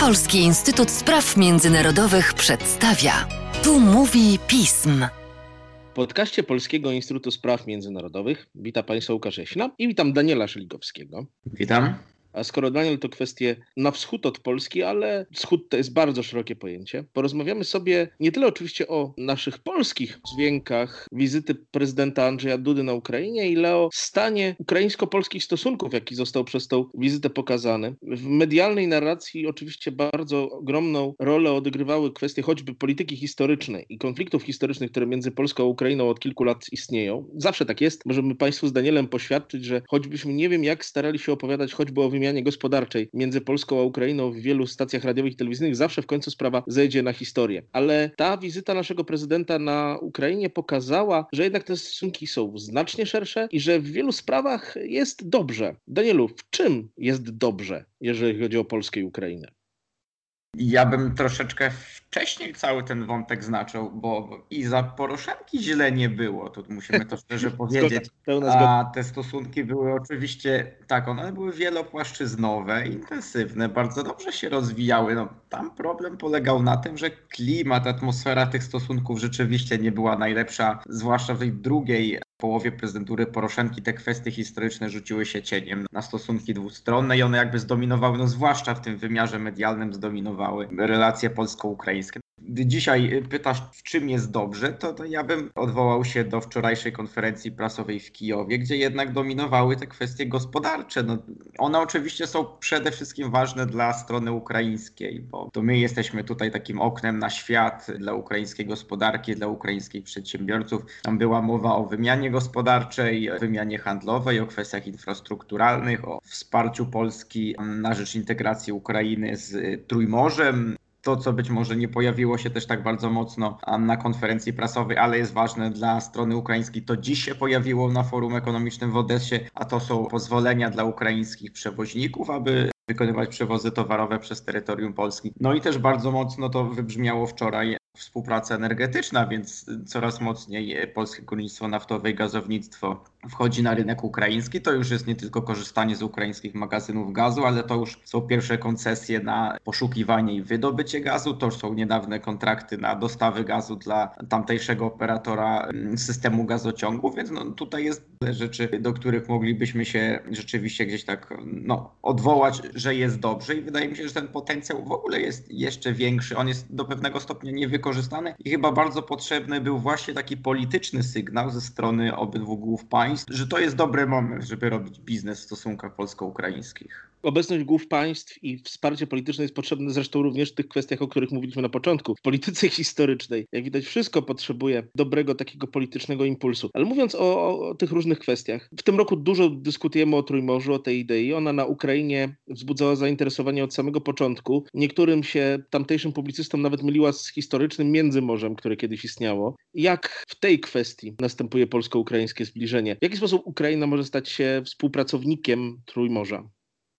Polski Instytut Spraw Międzynarodowych przedstawia. Tu mówi pism. W podcaście Polskiego Instytutu Spraw Międzynarodowych witam Państwa Łukasz i witam Daniela Szeligowskiego. Witam. A skoro Daniel to kwestie na wschód od Polski, ale wschód to jest bardzo szerokie pojęcie, porozmawiamy sobie nie tyle oczywiście o naszych polskich dźwiękach wizyty prezydenta Andrzeja Dudy na Ukrainie, ile o stanie ukraińsko-polskich stosunków, jaki został przez tą wizytę pokazany. W medialnej narracji oczywiście bardzo ogromną rolę odgrywały kwestie choćby polityki historycznej i konfliktów historycznych, które między Polską a Ukrainą od kilku lat istnieją. Zawsze tak jest. Możemy Państwu z Danielem poświadczyć, że choćbyśmy nie wiem jak starali się opowiadać choćby o wymianie gospodarczej między Polską a Ukrainą w wielu stacjach radiowych i telewizyjnych, zawsze w końcu sprawa zejdzie na historię. Ale ta wizyta naszego prezydenta na Ukrainie pokazała, że jednak te stosunki są znacznie szersze i że w wielu sprawach jest dobrze. Danielu, w czym jest dobrze, jeżeli chodzi o Polskę i Ukrainę? Ja bym troszeczkę wcześniej cały ten wątek znaczył, bo i za Poroszenki źle nie było, to musimy to szczerze powiedzieć. A te stosunki były oczywiście, tak, one były wielopłaszczyznowe, intensywne, bardzo dobrze się rozwijały. No, tam problem polegał na tym, że klimat, atmosfera tych stosunków rzeczywiście nie była najlepsza, zwłaszcza w tej drugiej połowie prezydentury Poroszenki te kwestie historyczne rzuciły się cieniem na stosunki dwustronne i one jakby zdominowały, no zwłaszcza w tym wymiarze medialnym zdominowały relacje polsko-ukraińskie. Gdy dzisiaj pytasz, w czym jest dobrze, to, to ja bym odwołał się do wczorajszej konferencji prasowej w Kijowie, gdzie jednak dominowały te kwestie gospodarcze. No, one oczywiście są przede wszystkim ważne dla strony ukraińskiej, bo to my jesteśmy tutaj takim oknem na świat dla ukraińskiej gospodarki, dla ukraińskich przedsiębiorców. Tam była mowa o wymianie gospodarczej, wymianie handlowej, o kwestiach infrastrukturalnych, o wsparciu Polski na rzecz integracji Ukrainy z Trójmorzem to, co być może nie pojawiło się też tak bardzo mocno na konferencji prasowej, ale jest ważne dla strony ukraińskiej, to dziś się pojawiło na forum ekonomicznym w Odessie, a to są pozwolenia dla ukraińskich przewoźników, aby wykonywać przewozy towarowe przez terytorium Polski. No i też bardzo mocno to wybrzmiało wczoraj współpraca energetyczna, więc coraz mocniej polskie górnictwo naftowe i gazownictwo wchodzi na rynek ukraiński. To już jest nie tylko korzystanie z ukraińskich magazynów gazu, ale to już są pierwsze koncesje na poszukiwanie i wydobycie gazu. To już są niedawne kontrakty na dostawy gazu dla tamtejszego operatora mm, systemu gazociągu, więc no, tutaj jest rzeczy, do których moglibyśmy się rzeczywiście gdzieś tak no, odwołać, że jest dobrze i wydaje mi się, że ten potencjał w ogóle jest jeszcze większy. On jest do pewnego stopnia niewykorzystany i chyba bardzo potrzebny był właśnie taki polityczny sygnał ze strony obydwu głów państw, państw, że to jest dobry moment, żeby robić biznes w stosunkach polsko-ukraińskich. Obecność głów państw i wsparcie polityczne jest potrzebne zresztą również w tych kwestiach, o których mówiliśmy na początku. W polityce historycznej, jak widać, wszystko potrzebuje dobrego takiego politycznego impulsu. Ale mówiąc o, o tych różnych kwestiach, w tym roku dużo dyskutujemy o Trójmorzu, o tej idei. Ona na Ukrainie wzbudzała zainteresowanie od samego początku. Niektórym się tamtejszym publicystom nawet myliła z historycznym Międzymorzem, które kiedyś istniało. Jak w tej kwestii następuje polsko-ukraińskie zbliżenie? W jaki sposób Ukraina może stać się współpracownikiem Trójmorza?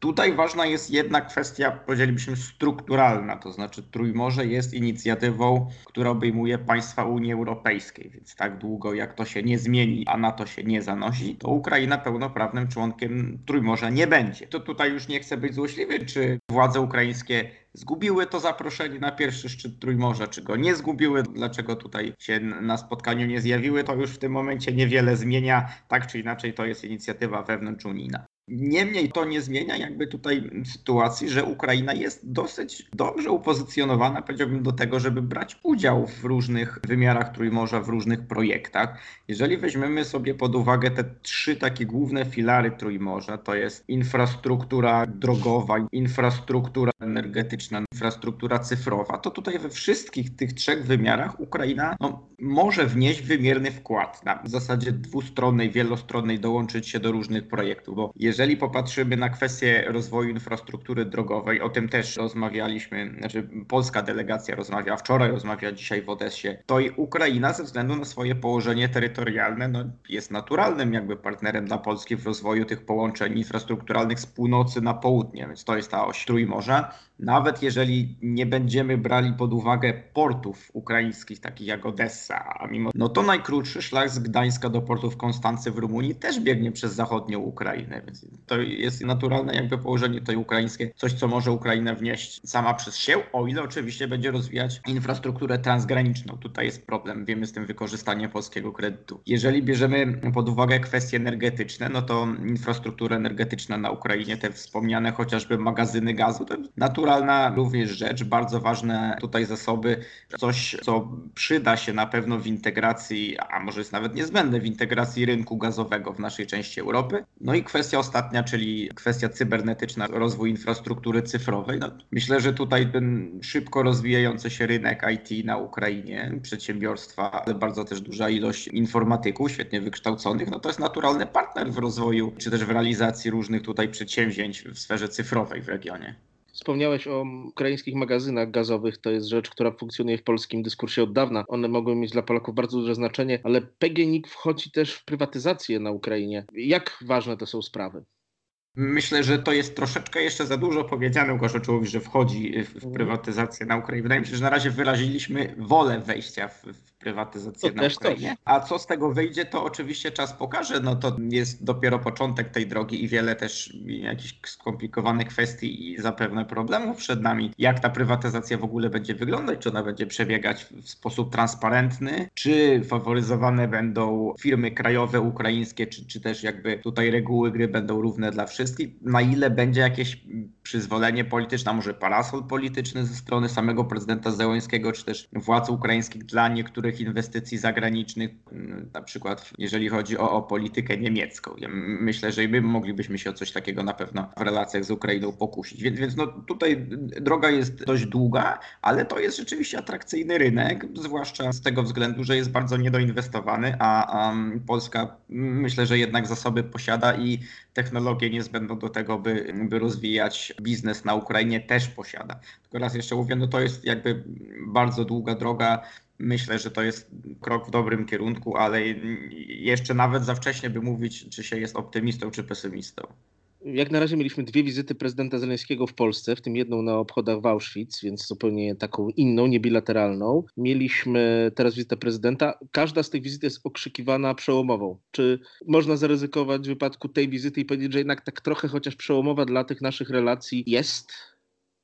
Tutaj ważna jest jedna kwestia, powiedzielibyśmy, strukturalna, to znaczy Trójmorze jest inicjatywą, która obejmuje państwa Unii Europejskiej, więc tak długo jak to się nie zmieni, a na to się nie zanosi, to Ukraina pełnoprawnym członkiem Trójmorza nie będzie. To tutaj już nie chcę być złośliwy, czy władze ukraińskie zgubiły to zaproszenie na pierwszy szczyt Trójmorza, czy go nie zgubiły, dlaczego tutaj się na spotkaniu nie zjawiły, to już w tym momencie niewiele zmienia. Tak czy inaczej to jest inicjatywa wewnątrzunijna. Niemniej to nie zmienia jakby tutaj sytuacji, że Ukraina jest dosyć dobrze upozycjonowana, powiedziałbym, do tego, żeby brać udział w różnych wymiarach Trójmorza, w różnych projektach. Jeżeli weźmiemy sobie pod uwagę te trzy takie główne filary Trójmorza, to jest infrastruktura drogowa, infrastruktura energetyczna, infrastruktura cyfrowa, to tutaj we wszystkich tych trzech wymiarach Ukraina no, może wnieść wymierny wkład na zasadzie dwustronnej, wielostronnej, dołączyć się do różnych projektów, bo jeżeli popatrzymy na kwestię rozwoju infrastruktury drogowej, o tym też rozmawialiśmy, znaczy polska delegacja rozmawia wczoraj, rozmawia dzisiaj w Odessie, to i Ukraina ze względu na swoje położenie terytorialne no, jest naturalnym jakby partnerem dla Polski w rozwoju tych połączeń infrastrukturalnych z północy na południe, więc to jest ta oś Trójmorza. nawet jeżeli nie będziemy brali pod uwagę portów ukraińskich, takich jak Odessa, a mimo, no to najkrótszy szlak z Gdańska do portów Konstancy w Rumunii też biegnie przez zachodnią Ukrainę, więc to jest naturalne jakby położenie tutaj ukraińskie, coś co może Ukraina wnieść sama przez się, o ile oczywiście będzie rozwijać infrastrukturę transgraniczną. Tutaj jest problem, wiemy z tym wykorzystaniem polskiego kredytu. Jeżeli bierzemy pod uwagę kwestie energetyczne, no to infrastruktura energetyczna na Ukrainie, te wspomniane chociażby magazyny gazu, to naturalna również rzecz, bardzo ważne tutaj zasoby, coś co przyda się na pewno w integracji, a może jest nawet niezbędne w integracji rynku gazowego w naszej części Europy. No i kwestia ostatnia, czyli kwestia cybernetyczna, rozwój infrastruktury cyfrowej. No, myślę, że tutaj ten szybko rozwijający się rynek IT na Ukrainie, przedsiębiorstwa, ale bardzo też duża ilość informatyków, świetnie wykształconych, no to jest naturalny partner w rozwoju, czy też w realizacji różnych tutaj przedsięwzięć w sferze cyfrowej w regionie. Wspomniałeś o ukraińskich magazynach gazowych. To jest rzecz, która funkcjonuje w polskim dyskursie od dawna. One mogą mieć dla Polaków bardzo duże znaczenie, ale PGNiG wchodzi też w prywatyzację na Ukrainie. Jak ważne to są sprawy? Myślę, że to jest troszeczkę jeszcze za dużo powiedziane Łukaszewiczowi, że wchodzi w, w prywatyzację na Ukrainie. Wydaje mi się, że na razie wyraziliśmy wolę wejścia w, w prywatyzację to na Ukrainie. A co z tego wyjdzie, to oczywiście czas pokaże. No to jest dopiero początek tej drogi i wiele też jakichś skomplikowanych kwestii i zapewne problemów przed nami. Jak ta prywatyzacja w ogóle będzie wyglądać? Czy ona będzie przebiegać w sposób transparentny? Czy faworyzowane będą firmy krajowe, ukraińskie, czy, czy też jakby tutaj reguły gry będą równe dla wszystkich? wszystkich, na ile będzie jakieś przyzwolenie polityczne, a może parasol polityczny ze strony samego prezydenta Zełańskiego, czy też władz ukraińskich dla niektórych inwestycji zagranicznych, na przykład jeżeli chodzi o, o politykę niemiecką. Ja myślę, że my moglibyśmy się o coś takiego na pewno w relacjach z Ukrainą pokusić. Więc, więc no, tutaj droga jest dość długa, ale to jest rzeczywiście atrakcyjny rynek, zwłaszcza z tego względu, że jest bardzo niedoinwestowany, a, a Polska myślę, że jednak zasoby posiada i technologie niezbędną do tego, by, by rozwijać biznes na Ukrainie też posiada. Tylko raz jeszcze mówię, no to jest jakby bardzo długa droga. Myślę, że to jest krok w dobrym kierunku, ale jeszcze nawet za wcześnie by mówić, czy się jest optymistą, czy pesymistą. Jak na razie mieliśmy dwie wizyty prezydenta Zeleńskiego w Polsce, w tym jedną na obchodach w Auschwitz, więc zupełnie taką inną, niebilateralną. Mieliśmy teraz wizytę prezydenta. Każda z tych wizyt jest okrzykiwana przełomową. Czy można zaryzykować w wypadku tej wizyty i powiedzieć, że jednak tak trochę chociaż przełomowa dla tych naszych relacji jest?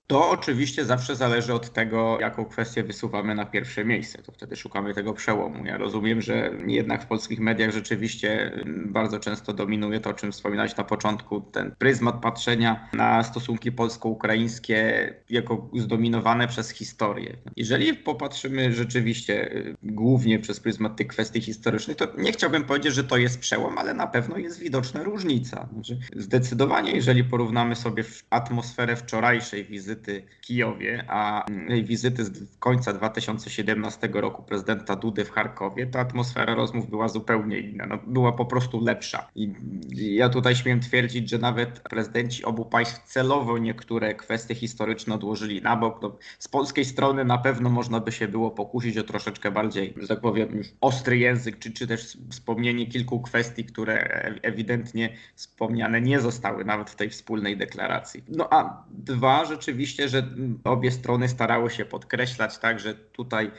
To oczywiście zawsze zależy od tego, jaką kwestię wysuwamy na pierwsze miejsce. To wtedy szukamy tego przełomu. Ja rozumiem, że jednak w polskich mediach rzeczywiście bardzo często dominuje to, o czym wspominałeś na początku, ten pryzmat patrzenia na stosunki polsko-ukraińskie jako zdominowane przez historię. Jeżeli popatrzymy rzeczywiście y, głównie przez pryzmat tych kwestii historycznych, to nie chciałbym powiedzieć, że to jest przełom, ale na pewno jest widoczna różnica. Znaczy, zdecydowanie, jeżeli porównamy sobie atmosferę wczorajszej wizyty, wizyty w Kijowie, a wizyty z końca 2017 roku prezydenta Dudy w Charkowie, to atmosfera rozmów była zupełnie inna. No, była po prostu lepsza. I ja tutaj śmiem twierdzić, że nawet prezydenci obu państw celowo niektóre kwestie historyczne odłożyli na bok. No, z polskiej strony na pewno można by się było pokusić o troszeczkę bardziej, że tak powiem, już ostry język, czy, czy też wspomnienie kilku kwestii, które ewidentnie wspomniane nie zostały nawet w tej wspólnej deklaracji. No a dwa, rzeczywiście oczywiście, że obie strony starały się podkreślać tak, że tutaj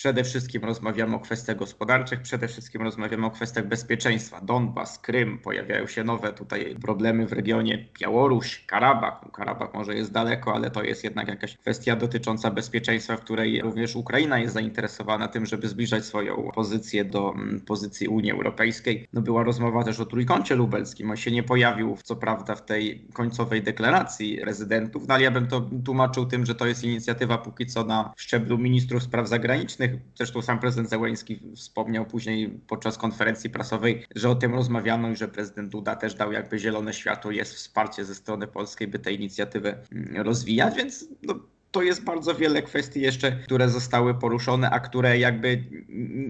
Przede wszystkim rozmawiamy o kwestiach gospodarczych, przede wszystkim rozmawiamy o kwestiach bezpieczeństwa. Donbas, Krym, pojawiają się nowe tutaj problemy w regionie Białoruś, Karabach. No, Karabach może jest daleko, ale to jest jednak jakaś kwestia dotycząca bezpieczeństwa, w której również Ukraina jest zainteresowana tym, żeby zbliżać swoją pozycję do mm, pozycji Unii Europejskiej. No była rozmowa też o trójkącie lubelskim. On się nie pojawił, co prawda, w tej końcowej deklaracji rezydentów, no ale ja bym to tłumaczył tym, że to jest inicjatywa póki co na szczeblu ministrów spraw zagranicznych Zresztą sam prezydent Zełęński wspomniał później podczas konferencji prasowej, że o tym rozmawiano i że prezydent Duda też dał jakby zielone światło, jest wsparcie ze strony polskiej, by tę inicjatywę mm, rozwijać, więc no, to jest bardzo wiele kwestii jeszcze, które zostały poruszone, a które jakby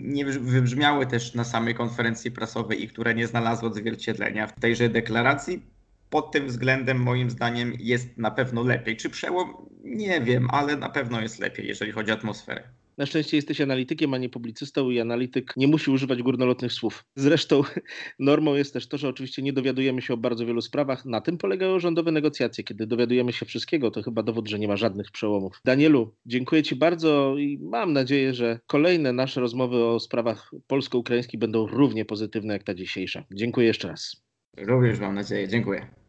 nie wybrzmiały też na samej konferencji prasowej i które nie znalazły odzwierciedlenia w tejże deklaracji. Pod tym względem moim zdaniem jest na pewno lepiej. Czy przełom? Nie wiem, ale na pewno jest lepiej, jeżeli chodzi o atmosferę. Na szczęście jesteś analitykiem, a nie publicystą i analityk nie musi używać górnolotnych słów. Zresztą normą jest też to, że oczywiście nie dowiadujemy się o bardzo wielu sprawach. Na tym polegają rządowe negocjacje. Kiedy dowiadujemy się wszystkiego, to chyba dowód, że nie ma żadnych przełomów. Danielu, dziękuję Ci bardzo i mam nadzieję, że kolejne nasze rozmowy o sprawach polsko-ukraińskich będą równie pozytywne jak ta dzisiejsza. Dziękuję jeszcze raz. Również mam nadzieję. Dziękuję.